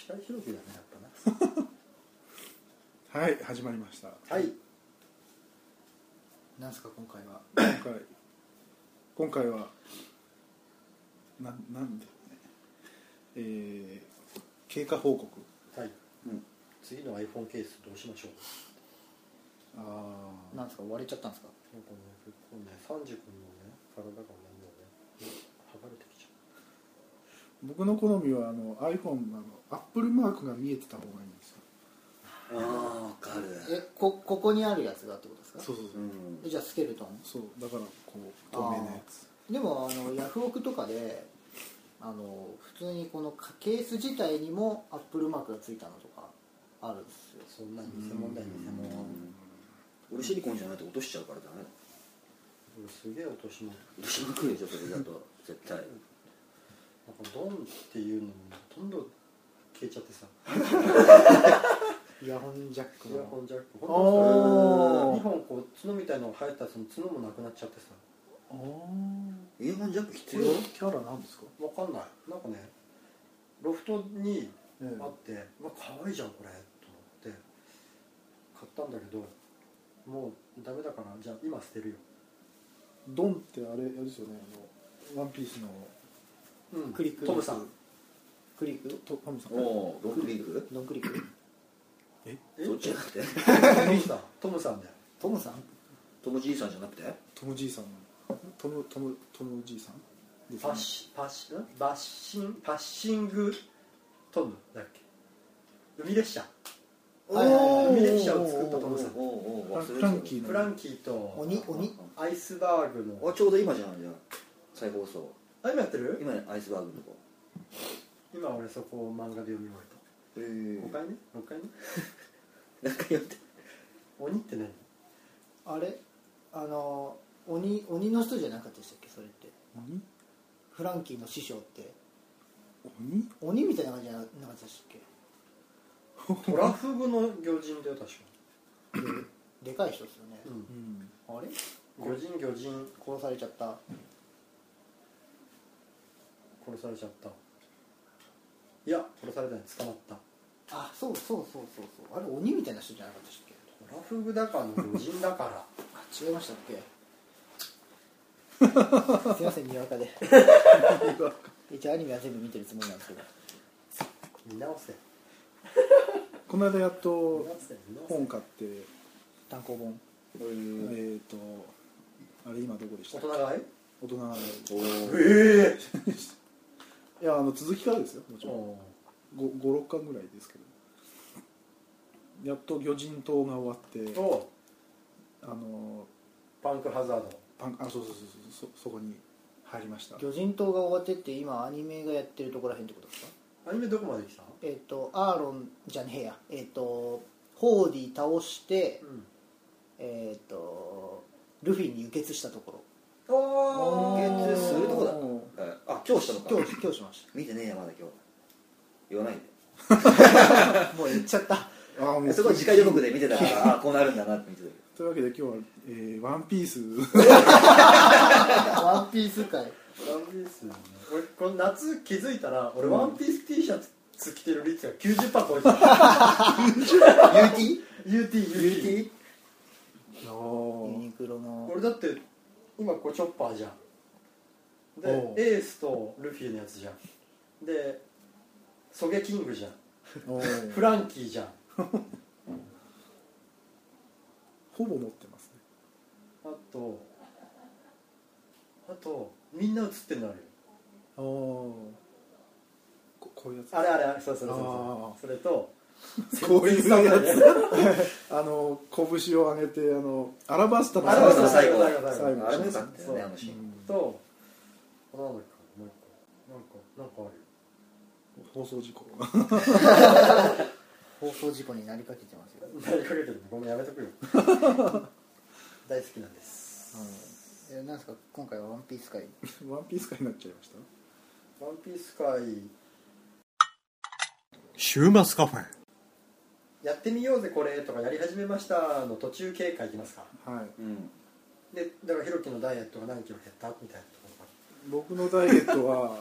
近い広くだねやっぱな。はい始まりました。はい。なんすか今回は？今回今回はななんでね。えー、経過報告。はい、うん。次の iPhone ケースどうしましょう？ああなんすか？割れちゃったんですか？なんかね結構ねサンジ君のね体がねもうね僕の好みはあの iPhone のあのアップルマークが見えてた方がいいんですよ。ああわかる。えこここにあるやつがってことですか？そうそうそう、うん。えじゃあスケルトン？そう。だからこう透明なやつ。でもあのヤフオクとかであの普通にこのケース自体にもアップルマークがついたのとかあるんですよ。うそんな偽物だよ偽物俺シリコンじゃないと落としちゃうからダメ俺すげえ落とし物落としまくるでしょそれだと絶対ドンっていうのもほとんど消えちゃってさ。イヤホンジャックイヤホのンジャック。ほんと2本こう角みたいのが生えたその角もなくなっちゃってさ。あイヤホンジャック必こ要？れキャラなんですか、わかんない。なんかねロフトにええ。あって「うわ可愛いじゃんこれ」と思って買ったんだけどもうダメだからじゃあ今捨てるよ。ドンってあれあれですよねあのワンピースのうん。クリック。トムさん。クリック？トトムさん。おおロックリーク？ノンクリック。え？そっちじゃなくて？トムさん。トムさんだよ。トムさん？トムじいさんじゃなくて？トムじいさん。トムトムトムじいさん？パッシパッシん？バッシンパッシングトムだっけ？海列車。海列車を作ったトムさん。フランキーの。フランキーと鬼？鬼？アイスバーグの。あちょうど今じゃんじゃあ。再放送あ今やってる？今アイスバーグのとこ。今俺そこを漫画で読み終えへえ。た5回目6回目？何回やって鬼って何？あれ？あの鬼鬼の人じゃなかったでしたっけ？それって。鬼？フランキーの師匠って。鬼？鬼みたいな感じじゃなかったでしたっトラフグの魚人だよ確か。けででかい人ですよね、うん。あれ？魚人魚人。殺されちゃった殺されちゃった。いや殺されたない捕まった。あそうそうそうそうそう。あれ鬼みたいな人じゃなかったっけ？トラフグだからの魚人だから。あ違いましたっけ？すいませんにわかで。一応アニメは全部見てるつもりなんですけど。見直せ。この間やっ見と本買って単行本。えっ、とあれ今どこでした大人がい？大人がおおえ いやあの続きからですよもちえろん。56巻ぐらいですけど。やっと魚人島が終わっておあのパンクハザード。パンあそうそうそうそうそそこに入りました。魚人島が終わってって今アニメがやってるところらへんってことですか？アニメどこまで来た？えっ、とアーロンじゃねえや。えっ、とホーディ倒してうん。えっ、とルフィに輸血したとこお輸血するとこだあ今日したのか。ろ今日今日しまし見てねえやまだ今日。言わないで。た もう言っちゃった。あもうえそこ次回予告で見てたからあこうなるんだなって見てた。けどというわけで今日は、えーワンピース。ワンピース界ワンピースね俺この夏気づいたら俺ワンピース T シャツ着てる率が90%超えてた UT? UT UT ユニクロの。俺だって今こうチョッパーじゃんでエースとルフィのやつじゃん。でソゲキングじゃん。フランキーじゃん。ほぼ持ってますね。あとあとみんな写ってんのあるよ。おおここういうやつ。あれあれあれそうそうそうあそう。それとこういうやつ。あの拳を上げてあのアラバスタのアラバスタの最後。最後最後。あれもよかったよねそうあのシーン。う。んとあなんだっけもう一個なんかなんかあるよ。放送事故。放送事故になりかけてますよ、なりかけてる。ねごめんやめとくよ。大好きなんです。うん、えなんですか今回はワンピース界 ワンピース界になっちゃいました？ワンピース界週末カフェ。やってみようぜこれとかやり始めましたの途中経過いきますか？はい。うん。でだからひろきのダイエットが何キロ減った？みたいな僕のダイエットは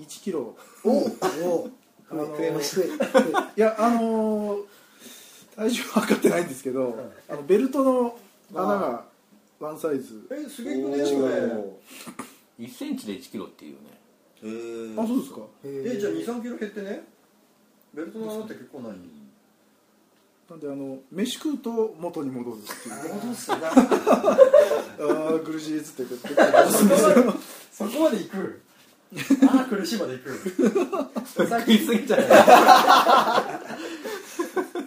1キロ。おおあの増えました。増えいやあのー体重は測ってないんですけど、あのベルトの穴がワンサイズえすげえねそれ。1センチで1キロっていうね。へー。あそうですか。えじゃあ23キロ減ってね。ベルトの穴って結構ないなんであの飯食うと元に戻るっていう戻すな。ああ苦しいっつってこうやってそこまでそこまで行く？ああ苦しいまで行く。食いすぎちゃう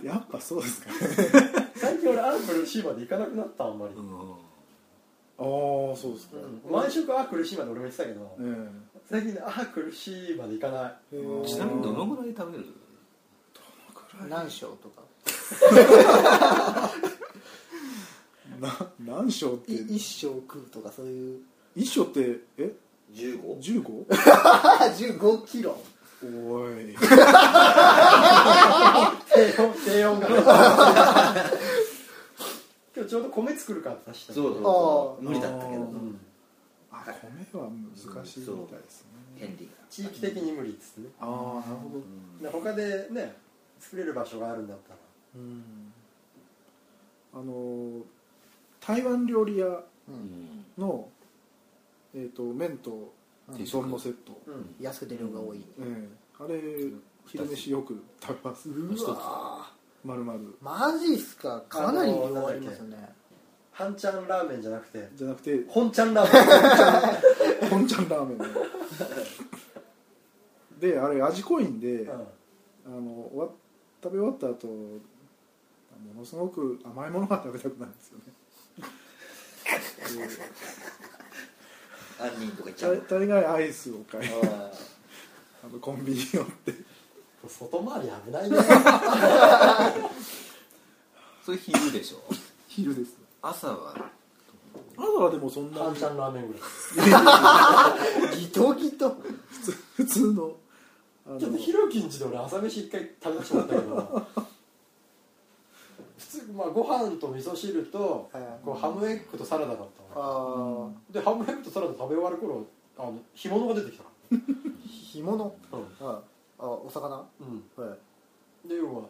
やっぱそうですかね。最近俺ああ苦しいまで行かなくなったあんまり、ああそうですか、うん。毎食ああ苦しいまで俺も言ってたけどえ。最近ねああ苦しいまで行かない。えちなみにどのぐらい食べる？何章とか な何章って？い一章食うとかそういう。一章ってえ？15? 15? 15キロ。おい。低温低温が 今日ちょうど米作るからってしたそうそう。無理だったけど。うん。あ米は難しいみたいですね地域的に無理っつってね。ああなるほど。で他でね作れる場所があるんだったら。うんあの台湾料理屋うん。の、えー、と麺と丼のセット、うん。安くて量が多い、ええ。あれ昼飯よく食べます。うわ丸々。マジっすか？かなり量ありますよね。半ちゃんラーメンじゃなくて。じゃなくて本ちゃんラーメン。本ちゃんラーメン。のであれ味濃いんで、うん。あの終わ食べ終わった後ものすごく甘いものが食べたくなるんですよね。杏仁とかいっちゃう大大概アイスを買いああのコンビニ寄って。外回り危ないね。それ昼でしょ？昼です。朝は朝はでもそんな半ちゃんラーメンぐらい。ギトギト。普通のちょっとひろきんちで俺朝飯一回食べさせてもらったけどまあご飯と味噌汁とはい。こうハムエッグとサラダだったの。あでハムエッグとサラダ食べ終わる頃あの干物が出てきたあ 干物？のはい。あお魚？うん、はい。うん、で要は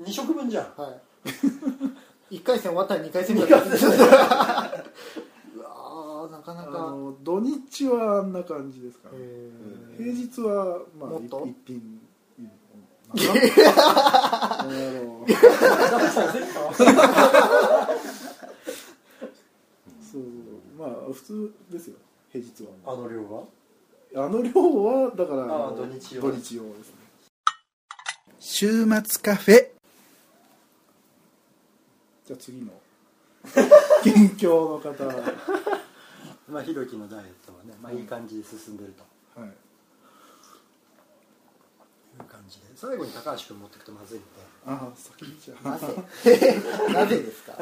2食分じゃん。はい。1回戦終わったら2回戦目だった うわーなかなあかの土日はあんな感じですから、へ平日はまあ一品 そうまあ普通ですよ。平日はあの量はあの量はだからああの土日用。土日用ですね。週末カフェ。じゃあ次の。近況の方。は まあひろきのダイエットはね、まあ、いい感じで進んでると。いいう感じで。最後に高橋君持ってくとまずいんで。ああ先にじゃあ。なぜ？なぜですか？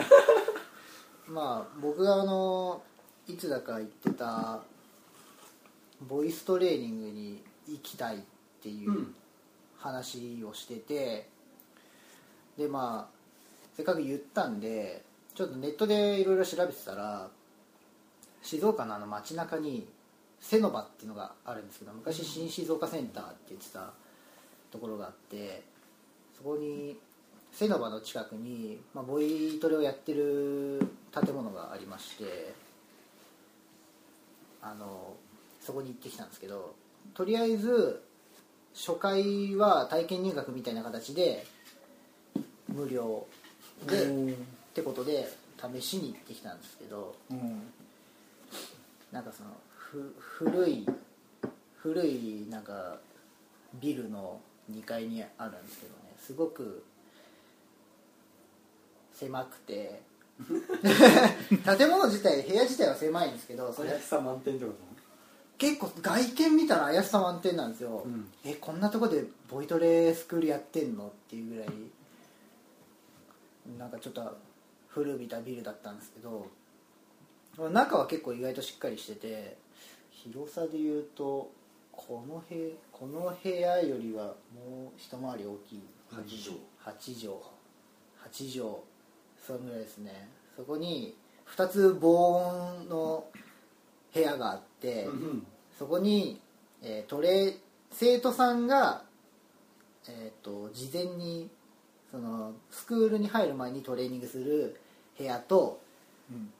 まあ僕があのいつだか言ってたボイストレーニングに行きたいっていううん。話をしてて、でまあせっかく言ったんでちょっとネットでいろいろ調べてたら静岡のあの街中にセノバっていうのがあるんですけど昔新静岡センターって言ってたところがあってそこにセノバの近くに、まあ、ボイトレをやってる建物がありましてあのそこに行ってきたんですけどとりあえず初回は体験入学みたいな形で無料でってことで試しに行ってきたんですけどうんなんかそのふ古い古いなんかビルの2階にあるんですけどね。すごく狭くて。建物自体部屋自体は狭いんですけどそれ怪しさ満点ってこ結構外見見たら怪しさ満点なんですよ、うん。えこんなとこでボイトレスクールやってんの？っていうぐらいなんかちょっと古びたビルだったんですけど中は結構意外としっかりしてて広さで言うとこの部この部屋よりはもう一回り大きい。8畳8畳8畳そのぐらいですね。そこに2つ防音の部屋があって、とうん。そこにえートレ生徒さんが、えー、と事前にそのスクールに入る前にトレーニングする部屋とうん。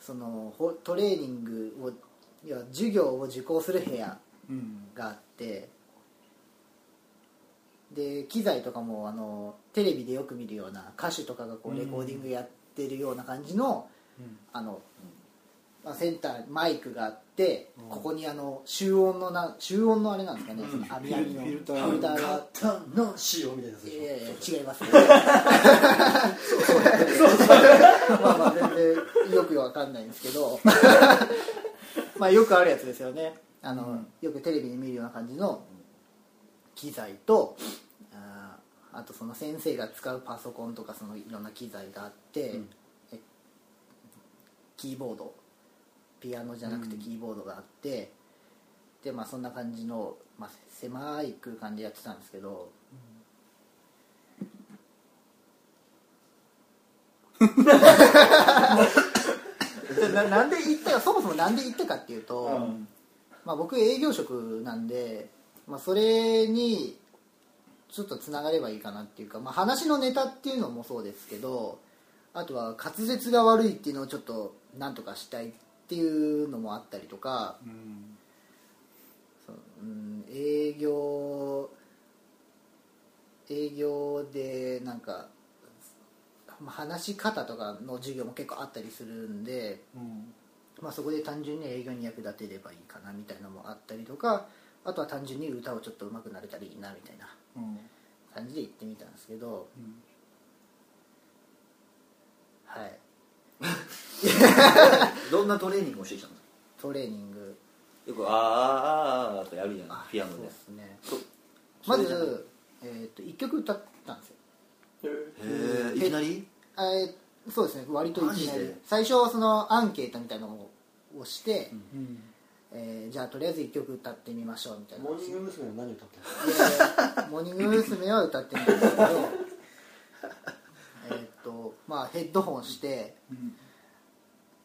そのほトレーニングをいや授業を受講する部屋。うんがあってで機材とかもあのテレビでよく見るような歌手とかがこうレコーディングやってるような感じの,、あのまあ、センターマイクがあって、うん。ここにあの集音のな集音のあれなんですかね、その網網の。フィルター。フィルタの仕様みたいなやつでしょ。いやいや違います。ねまあまあ全然よくわかんないんですけど。まあよくあるやつですよねあの、うんよくテレビで見るような感じの機材とあーあとその先生が使うパソコンとかそのいろんな機材があって、うん。えキーボード。ピアノじゃなくてキーボードがあって、でまあそんな感じの、まあ、狭い空間でやってたんですけど、ななんで行ったかそもそもなんで行ったかっていうと、うんまあ、僕営業職なんで、まあ、それにちょっとつながればいいかなっていうか、まあ、話のネタっていうのもそうですけどあとは滑舌が悪いっていうのをちょっとなんとかしたいっていうのもあったりとか、うん。うん、営業営業でなんかまあ話し方とかの授業も結構あったりするんで、うんまあ、そこで単純に営業に役立てればいいかなみたいなのもあったりとかあとは単純に歌をちょっと上手くなれたらいいなみたいなうん。感じで行ってみたんですけど。うん。はい。どんなトレーニングをしてきたんですかトレーニング。よくあーあーあーとやるじゃないピアノで。ですね。そまず、えー、と1曲歌ったんですよ。へえいきなり？あえーそうですね。割といきなり。最初そのアンケートみたいなのをして、うん。えーじゃあとりあえず1曲歌ってみましょうみたいな。モーニング娘。は何歌ってるいやいやモーニング娘。は歌ってないんですけど えーっとまあヘッドホンして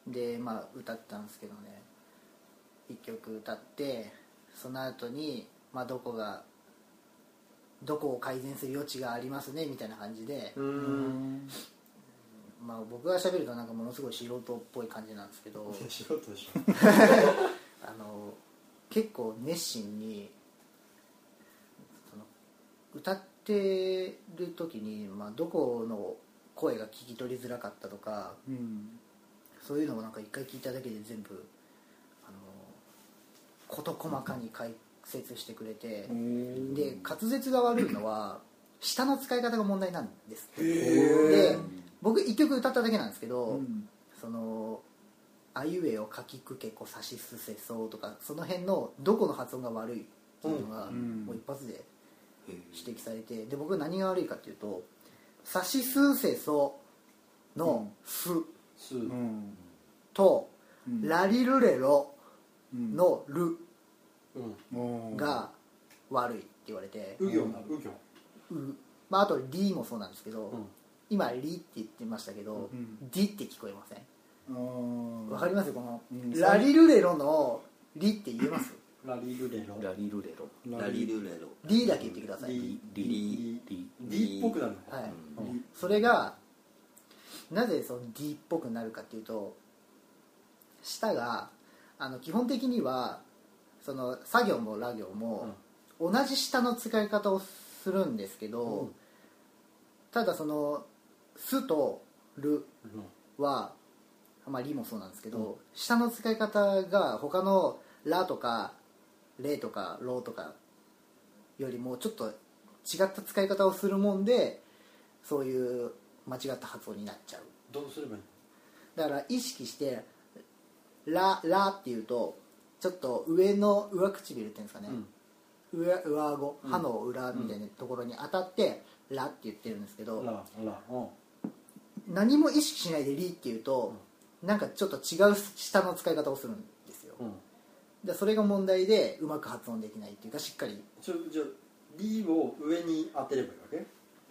でまあ歌ったんですけどね。1曲歌ってその後にまあどこがどこを改善する余地がありますねみたいな感じで、うーんまあ、僕が喋るとなんかものすごい素人っぽい感じなんですけど。素人でしょ。あの結構熱心に歌ってる時に、まあ、どこの声が聞き取りづらかったとかうん。そういうのをなんか一回聞いただけで全部あの事細かに解説してくれてうん。で滑舌が悪いのは舌の使い方が問題なんですで僕1曲歌っただけなんですけど、うん。その「あいうえおかきくけこさしすせそう」とかその辺のどこの発音が悪いっていうのがうん。もう一発で指摘されてで僕何が悪いかっていうと「さしすせそ」の「す。す。うん。とうん「ラリルレロ」うん。の「ルうん。おー」が悪いって言われて。う行なうまあ、あと「リ」もそうなんですけど、うん今「リ」って言ってましたけどうん「ディ」って聞こえません？わかります？このうん。ラリルレロの「リ」って言えます？ラリルレロ。ラリルレロ。ラリル。レロ「リ」だけ言ってください。リリリリ D っぽくなるの？はい、うん。それがなぜその D っぽくなるかっていうと舌があの基本的にはその作業もラ行も同じ舌の使い方をするんですけど、うん。ただその「す」と「るうん」はまあ「り」もそうなんですけど、うん。舌の使い方が他の「ら」とか「れ」とか「ろ」とかよりもちょっと違った使い方をするもんでそういう間違った発音になっちゃう。どうすればいいだから意識して「ら」らっていうとちょっと上の上唇っていうんですかね、上上顎歯の裏みたいなところに当たって「ら」って言ってるんですけど、うんララうん何も意識しないで「り」っていうと、なんかちょっと違う舌の使い方をするんですよ、うん。でそれが問題でうまく発音できないっていうかしっかり。ちょじゃあリを上に当てればいいわ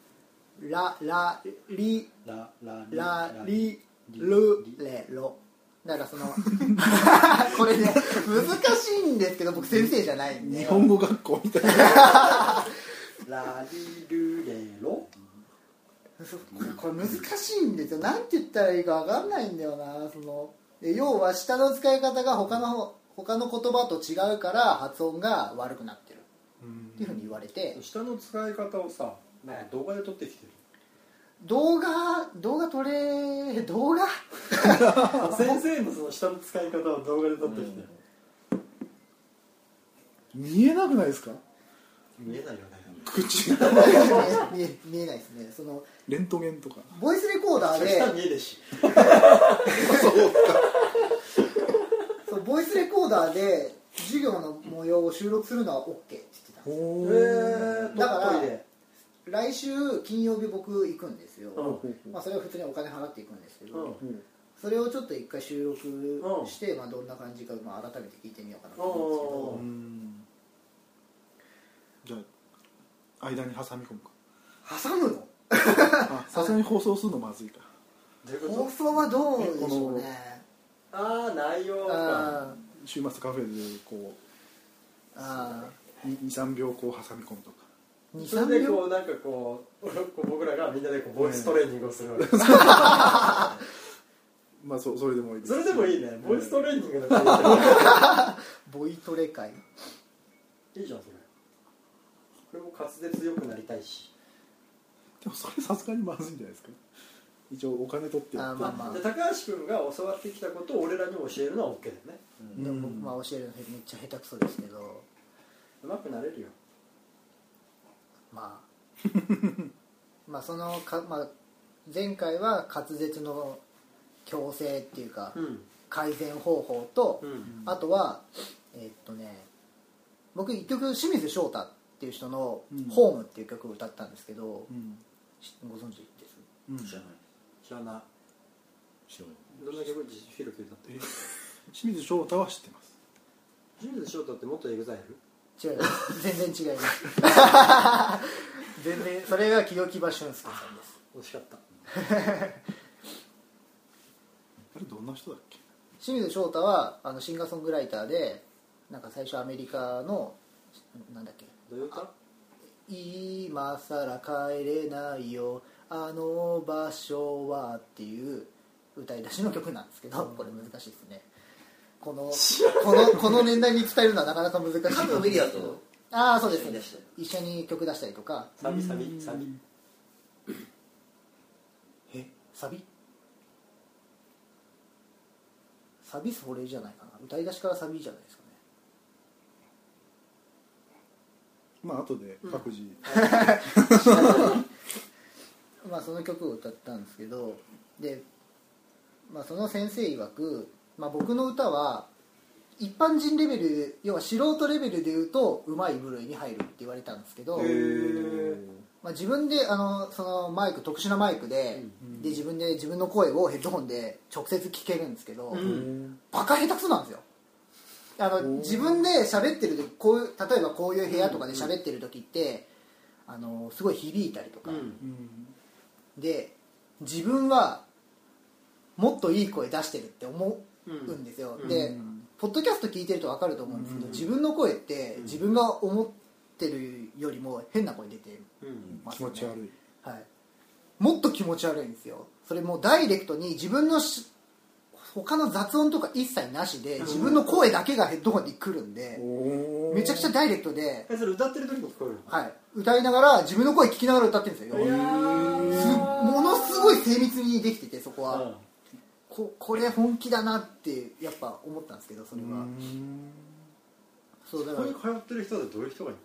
「ら」「ら」「り」けララ「ら」「り」「リる」「れ」「ろ」だからその これね難しいんですけど僕先生じゃないんで。日本語学校みたいな。ラリルレロ これ難しいんですよ。なんて言ったらいいか分かんないんだよな。そのえ要は下の使い方が他の他の言葉と違うから発音が悪くなってる。っていうふうに言われて。下の使い方をさなんか動画で撮ってきてる。動画動画撮れ動画？先生のその下の使い方を動画で撮ってきてる、見えなくないですか？見えないよね口見え見え見えないですね。そのレントゲンとか。ボイスレコーダーで。見えるし。そうボイスレコーダーで授業の模様を収録するのは OK って言ってたんですよ。おえー、だから来週金曜日僕行くんですよ、うん。まあ、それは普通にお金払っていくんですけど、うん。それをちょっと一回収録して、まあ、どんな感じか、まあ、改めて聞いてみようかなと思うんですけどじゃあ間に挟み込むか。挟むの？あ さすがに放送するのまずいか。どういうこと？放送はどうでしょうね。ああ内容か。あ週末カフェでこー。あう23秒こう挟み込むとか。ーそれで23秒こうなんかこう こう僕らがみんなでこうボイストレーニングをするわけ。まあそそれでもいいです。それでもいいね。ボイストレーニングだからボイトレ会。いいじゃんそれこれも滑舌良くなりたいし。でもそれさすがにまずいんじゃないですか？一応お金取ってあーまあまあ。で高橋君が教わってきたことを俺らに教えるのは OK だよね。でも僕、まあ、教えるのめっちゃ下手くそですけど。うまくなれるよ。まあ。まあそのか、まあ、前回は滑舌の矯正っていうか、うん。改善方法と、うん。あとはえーっとね僕一曲清水翔太っていう人のうん「ホーム」っていう曲を歌ったんですけど、うん。しご存知です？うん。知らない。知らない。知らない。どんな曲？フィルク歌ってる？清水翔太は知ってます。清水翔太って元 EXILE？違います。全然違います。全然それが清木場俊介さんです。惜しかった。あれどんな人だっけ？清水翔太はあのシンガーソングライターでなんか最初アメリカのなんだっけ？どういう歌今さら帰れないよ。あの場所はっていう歌い出しの曲なんですけどこれ難しいですね。このこのこの年代に伝えるのはなかなか難しい多分ウィリアと？ああそうです。一緒に出して一緒に曲出したりとか。サビサビ。サビ。え？サビ？サビそれじゃないかな。歌い出しからサビじゃないですかねまあ後で各自、まあその曲を歌ったんですけどで、まあ、その先生曰く、まあ、僕の歌は一般人レベル要は素人レベルで言うとうまい部類に入るって言われたんですけど、まあ、自分であのそのマイク特殊なマイクで,、で自分で自分の声をヘッドホンで直接聞けるんですけど、うん。バカ下手くそなんですよあの自分で喋ってる時こういう例えばこういう部屋とかで喋ってる時ってあのすごい響いたりとか、うん。で自分はもっといい声出してるって思うん。ですよ、うん。で、うんポッドキャスト聞いてると分かると思うんですけど、うん。自分の声って自分が思ってるよりも変な声出てうんますよね。気持ち悪い。はい、もっと気持ち悪いんですよ。それもうダイレクトに自分のし他の雑音とか一切なしで自分の声だけがヘッドホンに来るんでおめちゃくちゃダイレクトで、えそれ歌ってる時も聞こえるの？はい、歌いながら自分の声聞きながら歌ってるんですよ。ものすごい精密にできててそこは、うん。ここれ本気だなってやっぱ思ったんですけどそれは、そうだこから。こに通ってる人でどういう人がいる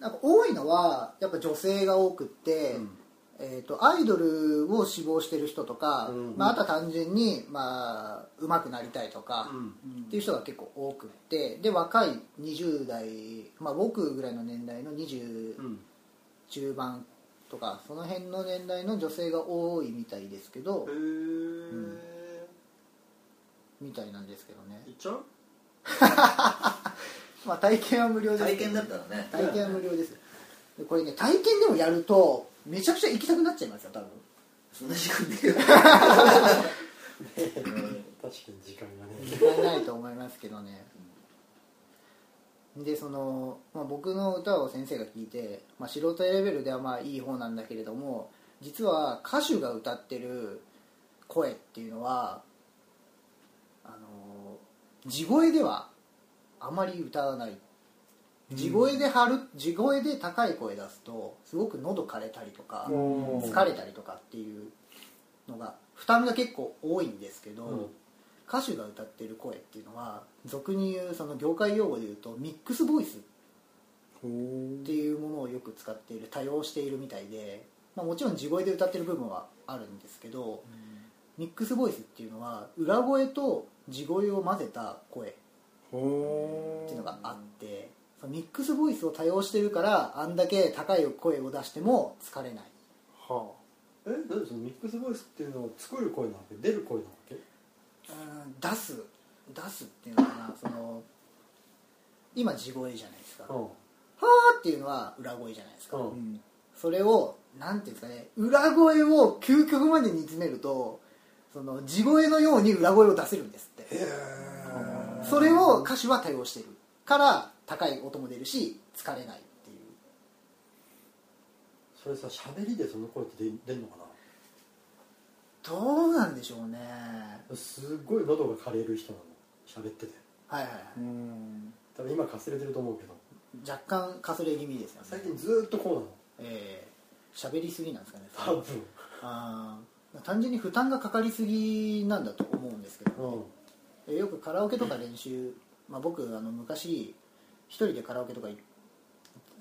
なんか多いのはやっぱ女性が多くって、うんえー、とアイドルを志望してる人とか、うんまあ、あとは単純にまあ上手くなりたいとか、のっていう人が結構多くってで若い20代、まあ、僕ぐらいの年代の20うん。中盤とかその辺の年代の女性が多いみたいですけどへえみたいなんですけどね。行っちゃう？まあ体験は無料です体験だったらね。体験は無料です。でこれね体験でもやるとめちゃくちゃ行きたくなっちゃいますよ多分。そんな時間ねえよ確かに時間がね。時間ないと思いますけどね。でその、まあ、僕の歌を先生が聞いて、まあ、素人レベルではまあいい方なんだけれども実は歌手が歌ってる声っていうのはあの地声ではあまり歌わない地声で張る地声で高い声出すとすごく喉枯れたりとかうん疲れたりとかっていうのが負担が結構多いんですけど、うん。歌手が歌ってる声っていうのは俗に言うその業界用語で言うとミックスボイスっていうものをよく使っている多用しているみたいで、まあ、もちろん地声で歌ってる部分はあるんですけど、ミックスボイスっていうのは裏声と地声を混ぜた声ってほいうのがあってミックスボイスを多用してるからあんだけ高い声を出しても疲れない。はえ何でそのミックスボイスっていうのを作る声なわけ？出る声なわけ？うん出す。出すっていうのかな。その今地声じゃないですか、はうん。ーっていうのは裏声じゃないですか、うん。あうん。それをなんていうんですかね。裏声を究極まで煮詰めるとその地声のように裏声を出せるんですって。へえそれを歌手は多用してるから高い音も出るし疲れないっていう。それさ喋りでその声って出出んのかどうなんでしょうね。なすごい喉が枯れる人なの。喋ってて。はいはいはい。うん。多分今かすれてると思うけど。若干かすれ気味ですよね。最近ずーっとこうなの。えー喋りすぎなんですかね多分。あー。単純に負担がかかりすぎなんだと思うんですけど、うん。えよくカラオケとか練習、まあ、僕あの昔一人でカラオケとかい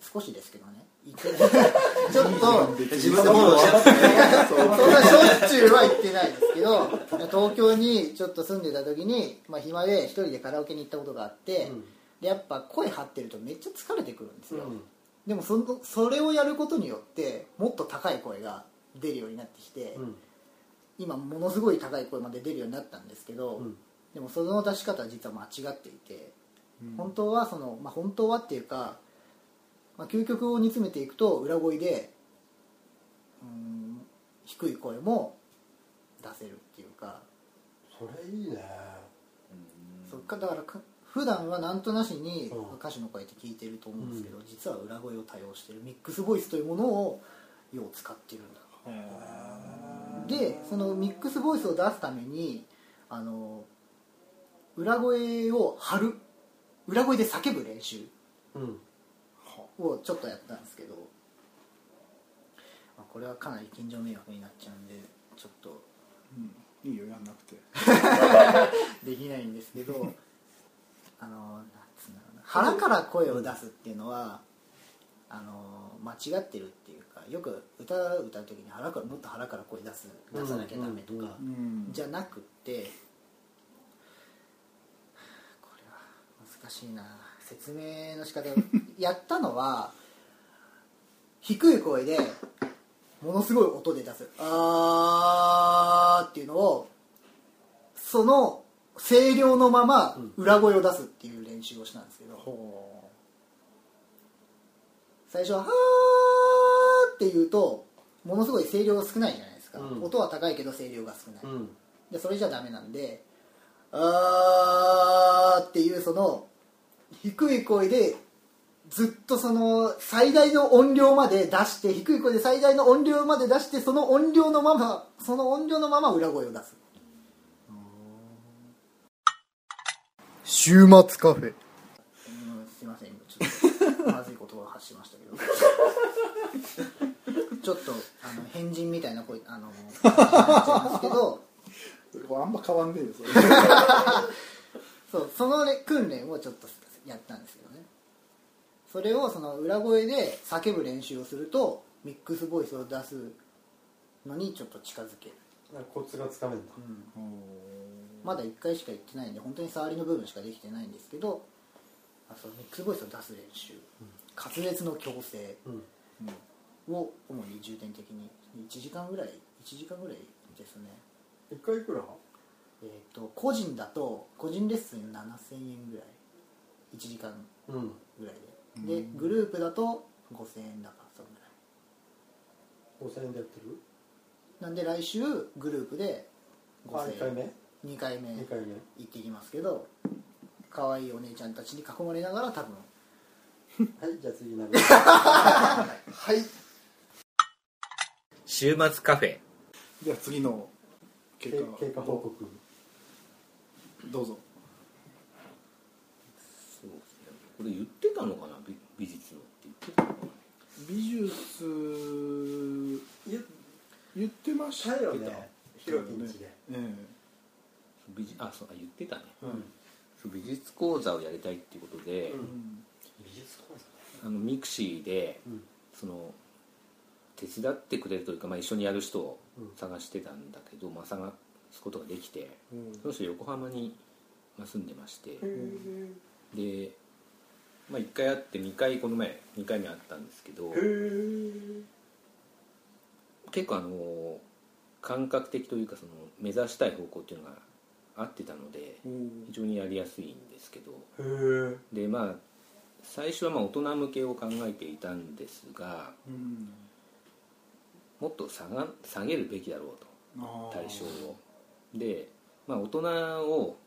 少しですけどね。ちょっと自分でフォローしちゃってそんなしょっちゅうは行ってないですけど東京にちょっと住んでた時に、まあ、暇で一人でカラオケに行ったことがあって、うん。でやっぱ声張ってるとめっちゃ疲れてくるんですよ、うん。でもそのそれをやることによってもっと高い声が出るようになってきて、うん。今ものすごい高い声まで出るようになったんですけど、うん。でもその出し方は実は間違っていて、本当はその、まあ、本当はっていうか、まあ、究極を煮詰めていくと裏声でうん低い声も出せるっていうか、それいいね。そっかだからか普段はなんとなしにうん。歌手の声って聞いてると思うんですけど、実は裏声を多用してるミックスボイスというものをよう使ってるんだ。でそのミックスボイスを出すためにあの裏声を張る裏声で叫ぶ練習うん。をちょっとやったんですけど、まあ、これはかなり近所迷惑になっちゃうんでちょっといいよやんなくて。できないんですけどあのなんつうんだろうな。腹から声を出すっていうのはあの間違ってるっていうかよく歌う歌う時に腹からもっと腹から声出す出さなきゃダメとか、うん。うん。じゃなくってこれは難しいな。説明の仕方。やったのは低い声でものすごい音で出す「あー」っていうのをその声量のまま裏声を出すっていう練習をしたんですけど、ほ最初は「はー」って言うとものすごい声量が少ないじゃないですか、うん。音は高いけど声量が少ない、うん。でそれじゃダメなんで「あー」っていうその低い声でずっとその最大の音量まで出して低い声で最大の音量まで出してその音量のままその音量のまま裏声を出す。週末カフェ、うん、すいません今ちょっとまずい言葉を発しましたけど。ちょっとあの変人みたいな声あのなっちゃいますけど。う これあんま変わんねえよそれ。そうその、ね、訓練をちょっとやったんですけどね。それをその裏声で叫ぶ練習をするとミックスボイスを出すのにちょっと近づける、コツがつかめんだ。まだ1回しか言ってないんで本当に触りの部分しかできてないんですけどあそうミックスボイスを出す練習、滑舌の矯正うん。を主に重点的に。1時間ぐらい1時間ぐらいですね。一回いくら？えー、と個人だと個人レッスン7000円ぐらい1時間うん。ぐらいで。でグループだと5000円だからそのぐらい。5000円でやってる？なんで来週グループであ5000 1回円目？2回目2回目。行ってきますけど可愛いお姉ちゃんたちに囲まれながら多分。はいじゃあ次なる。はい。週末カフェ。では次の経過経過報告。どうぞそうですねこれ言ってたのかな？美美術のって言ってたのかな？美術言言ってましたよね。ひろきんちで。え美術あそうあ言ってたね。うん。そう美術講座をやりたいっていうことで、うん。美術講座？あのミクシーでうん。その手伝ってくれるというか、まあ、一緒にやる人をうん。探してたんだけど、まあ、探すことができてうん。その人横浜にまあ住んでまして。で、まあ、1回会って2回この前2回目会ったんですけど結構あの感覚的というかその目指したい方向っていうのが合ってたのでうん。非常にやりやすいんですけどでまあ最初はまあ大人向けを考えていたんですがうん。もっと下が下げるべきだろうと対象を。で、まあ、大人を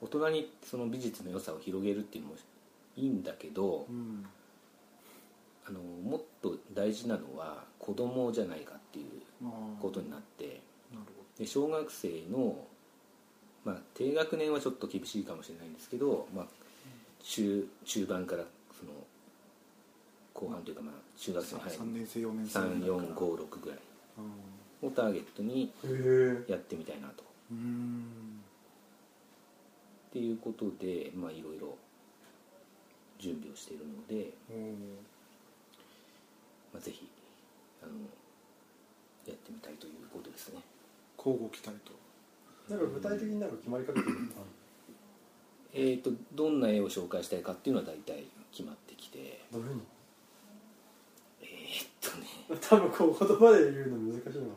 大人にその美術の良さを広げるっていうのもいいんだけどうん。あのもっと大事なのは子供じゃないかっていうことになってで小学生の、まあ、低学年はちょっと厳しいかもしれないんですけど、まあ、中中盤からその後半というか、まあ、中学生に入る。3年生4年生3456ぐらいうん。をターゲットにやってみたいなと。うん。っていうことでまあいろいろ準備をしているので、うん。まあ、ぜひあのやってみたいということですね。交互期待と。なんか具体的になんか決まりかけてるのか？えー、とどんな絵を紹介したいかっていうのは大体決まってきて。などういうのえー、っとね。多分こう言葉で言うの難しいない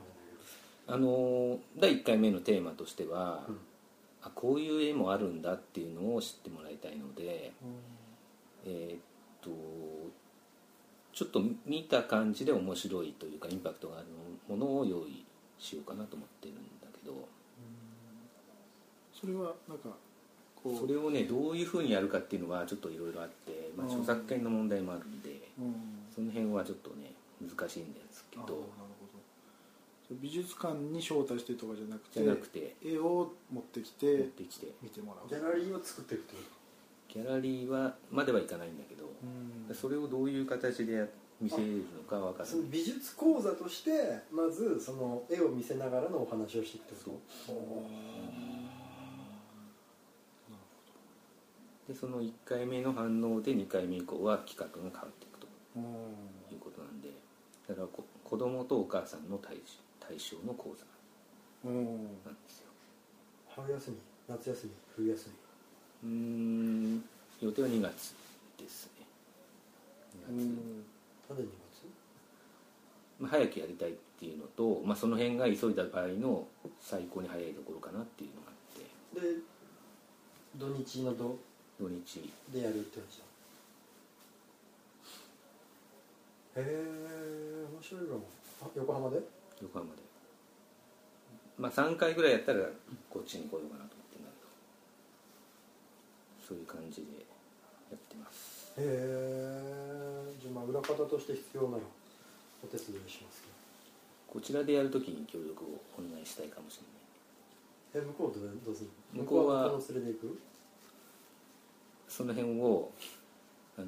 あの第1回目のテーマとしては、うん。あこういう絵もあるんだっていうのを知ってもらいたいのでえーっとちょっと見た感じで面白いというかインパクトがあるものを用意しようかなと思ってるんだけど。それはなんかこうそれをねどういうふうにやるかっていうのはちょっといろいろあって、まあ、うん。著作権の問題もあるんでうん。その辺はちょっとね難しいんですけど。美術館に招待してとかじゃなくてじゃなくて。絵を持ってき持っててきて。見てもらう。ギャラリーを作っていくってこギャラリーはまではいかないんだけどうん。それをどういう形でや見せるのかわからない。とその美術講座としてまずその絵を見せながらのお話をしていくってこと？でその1回目の反応で2回目以降は企画が変わっていくとうん。いうことなんでだからこ子供とお母さんの対対象の講座うん。なんですよ。春休み夏休み冬休うーん。予定は2月ですね。2月、みなんで2まあ、早くやりたいっていうのと、まあ、その辺が急いだ場合の最高に早いところかなっていうのがあって。月で土日の土土日。でやるって感じだへえ面白いかもあ横浜で？横浜で。まあ3回ぐらいやったらこっちに来ようかなとそういう感じでやってます。へえじゃあまあ裏方として必要ならお手伝いしますけこちらでやるときに協力をお願いしたいかもしれない。どえ向こうどうどうする？の向こうは向こう連れていく？その辺をあの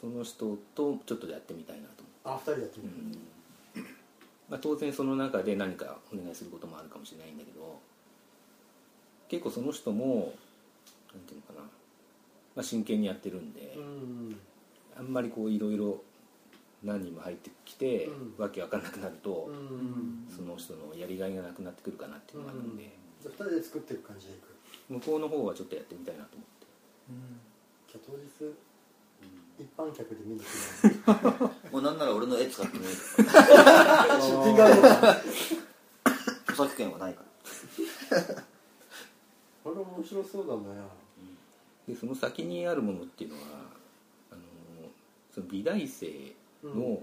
その人とちょっとやってみたいなと思あ二人でやってみって、る、まあ、当然その中で何かお願いすることもあるかもしれないんだけど結構その人もなんていうのかな、まあ、真剣にやってるんで、うん。あんまりこういろいろ何人も入ってきて、うん。わけわかんなくなるとう、ん。その人のやりがいがなくなってくるかなっていうのがあるんで、じゃあ二人で作っていく感じでいく？向こうの方はちょっとやってみたいなと思って。じゃあ当日一般客で見に来る もうなんなら俺の絵使ってもいいシュッティングあるのか著作権はないから。これ面白そうだねでその先にあるものっていうのはあのその美大生の,、うん。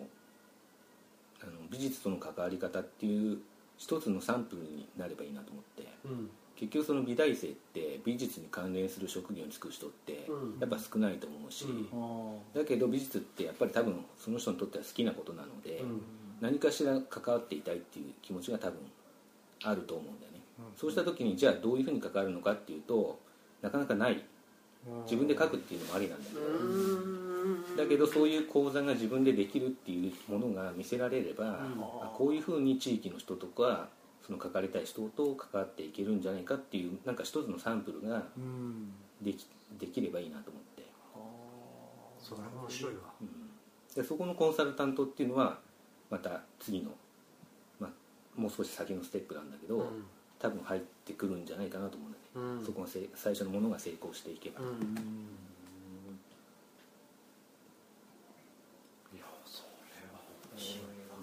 あの美術との関わり方っていう一つのサンプルになればいいなと思って。うん。結局その美大生って美術に関連する職業に就く人ってうん。やっぱ少ないと思うし、うん。あだけど美術ってやっぱり多分その人にとっては好きなことなので、うん。何かしら関わっていたいっていう気持ちが多分あると思うんだよね、うん。そうした時にじゃあどういうふうに関わるのかっていうとなかなかない自分で書くっていうのもありなんだけど、だけどそういう講座が自分でできるっていうものが見せられれば、あこういうふうに地域の人とかその書かれたい人と関わっていけるんじゃないかっていうなんか一つのサンプルがうん。できできればいいなと思って、それは面白いわ。うん。でそこのコンサルタントっていうのはまた次の、まあ、もう少し先のステップなんだけど、うん。多分入ってくるんじゃないかなと思うんだそこがせ最初のものが成功していけば、うんうんいやそれは面白いな。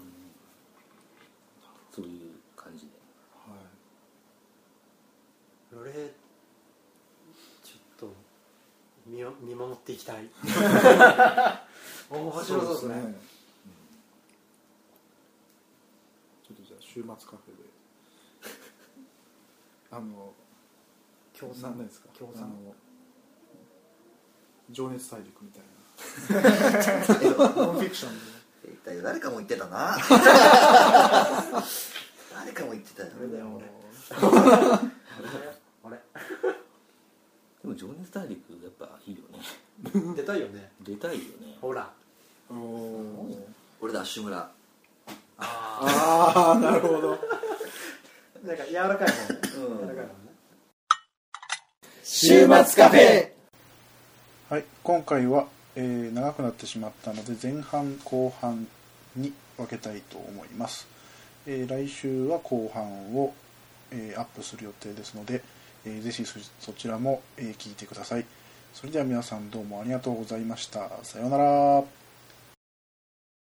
そういう感じで。はい。俺ちょっと見よ見守っていきたい。面白そうですね。ちょっとじゃあ週末カフェで。あの共何なんですか？共産。あの情熱大陸みたいな。ノンフィクションで。誰かも言ってたな。誰かも言ってたよ。れだよ俺。あでも「情熱大陸」やっぱいいよね。れ出たいよね。出たいよね。ほら。おお俺ダッシュ村ああなるほど。なんか柔らかいもんね。うん。柔らかいもんね週末カフェ。はい今回は、えー長くなってしまったので前半後半に分けたいと思います、えー来週は後半を、えーアップする予定ですので、えーぜひそちらも、え聞いてください。それでは皆さんどうもありがとうございました。さようなら。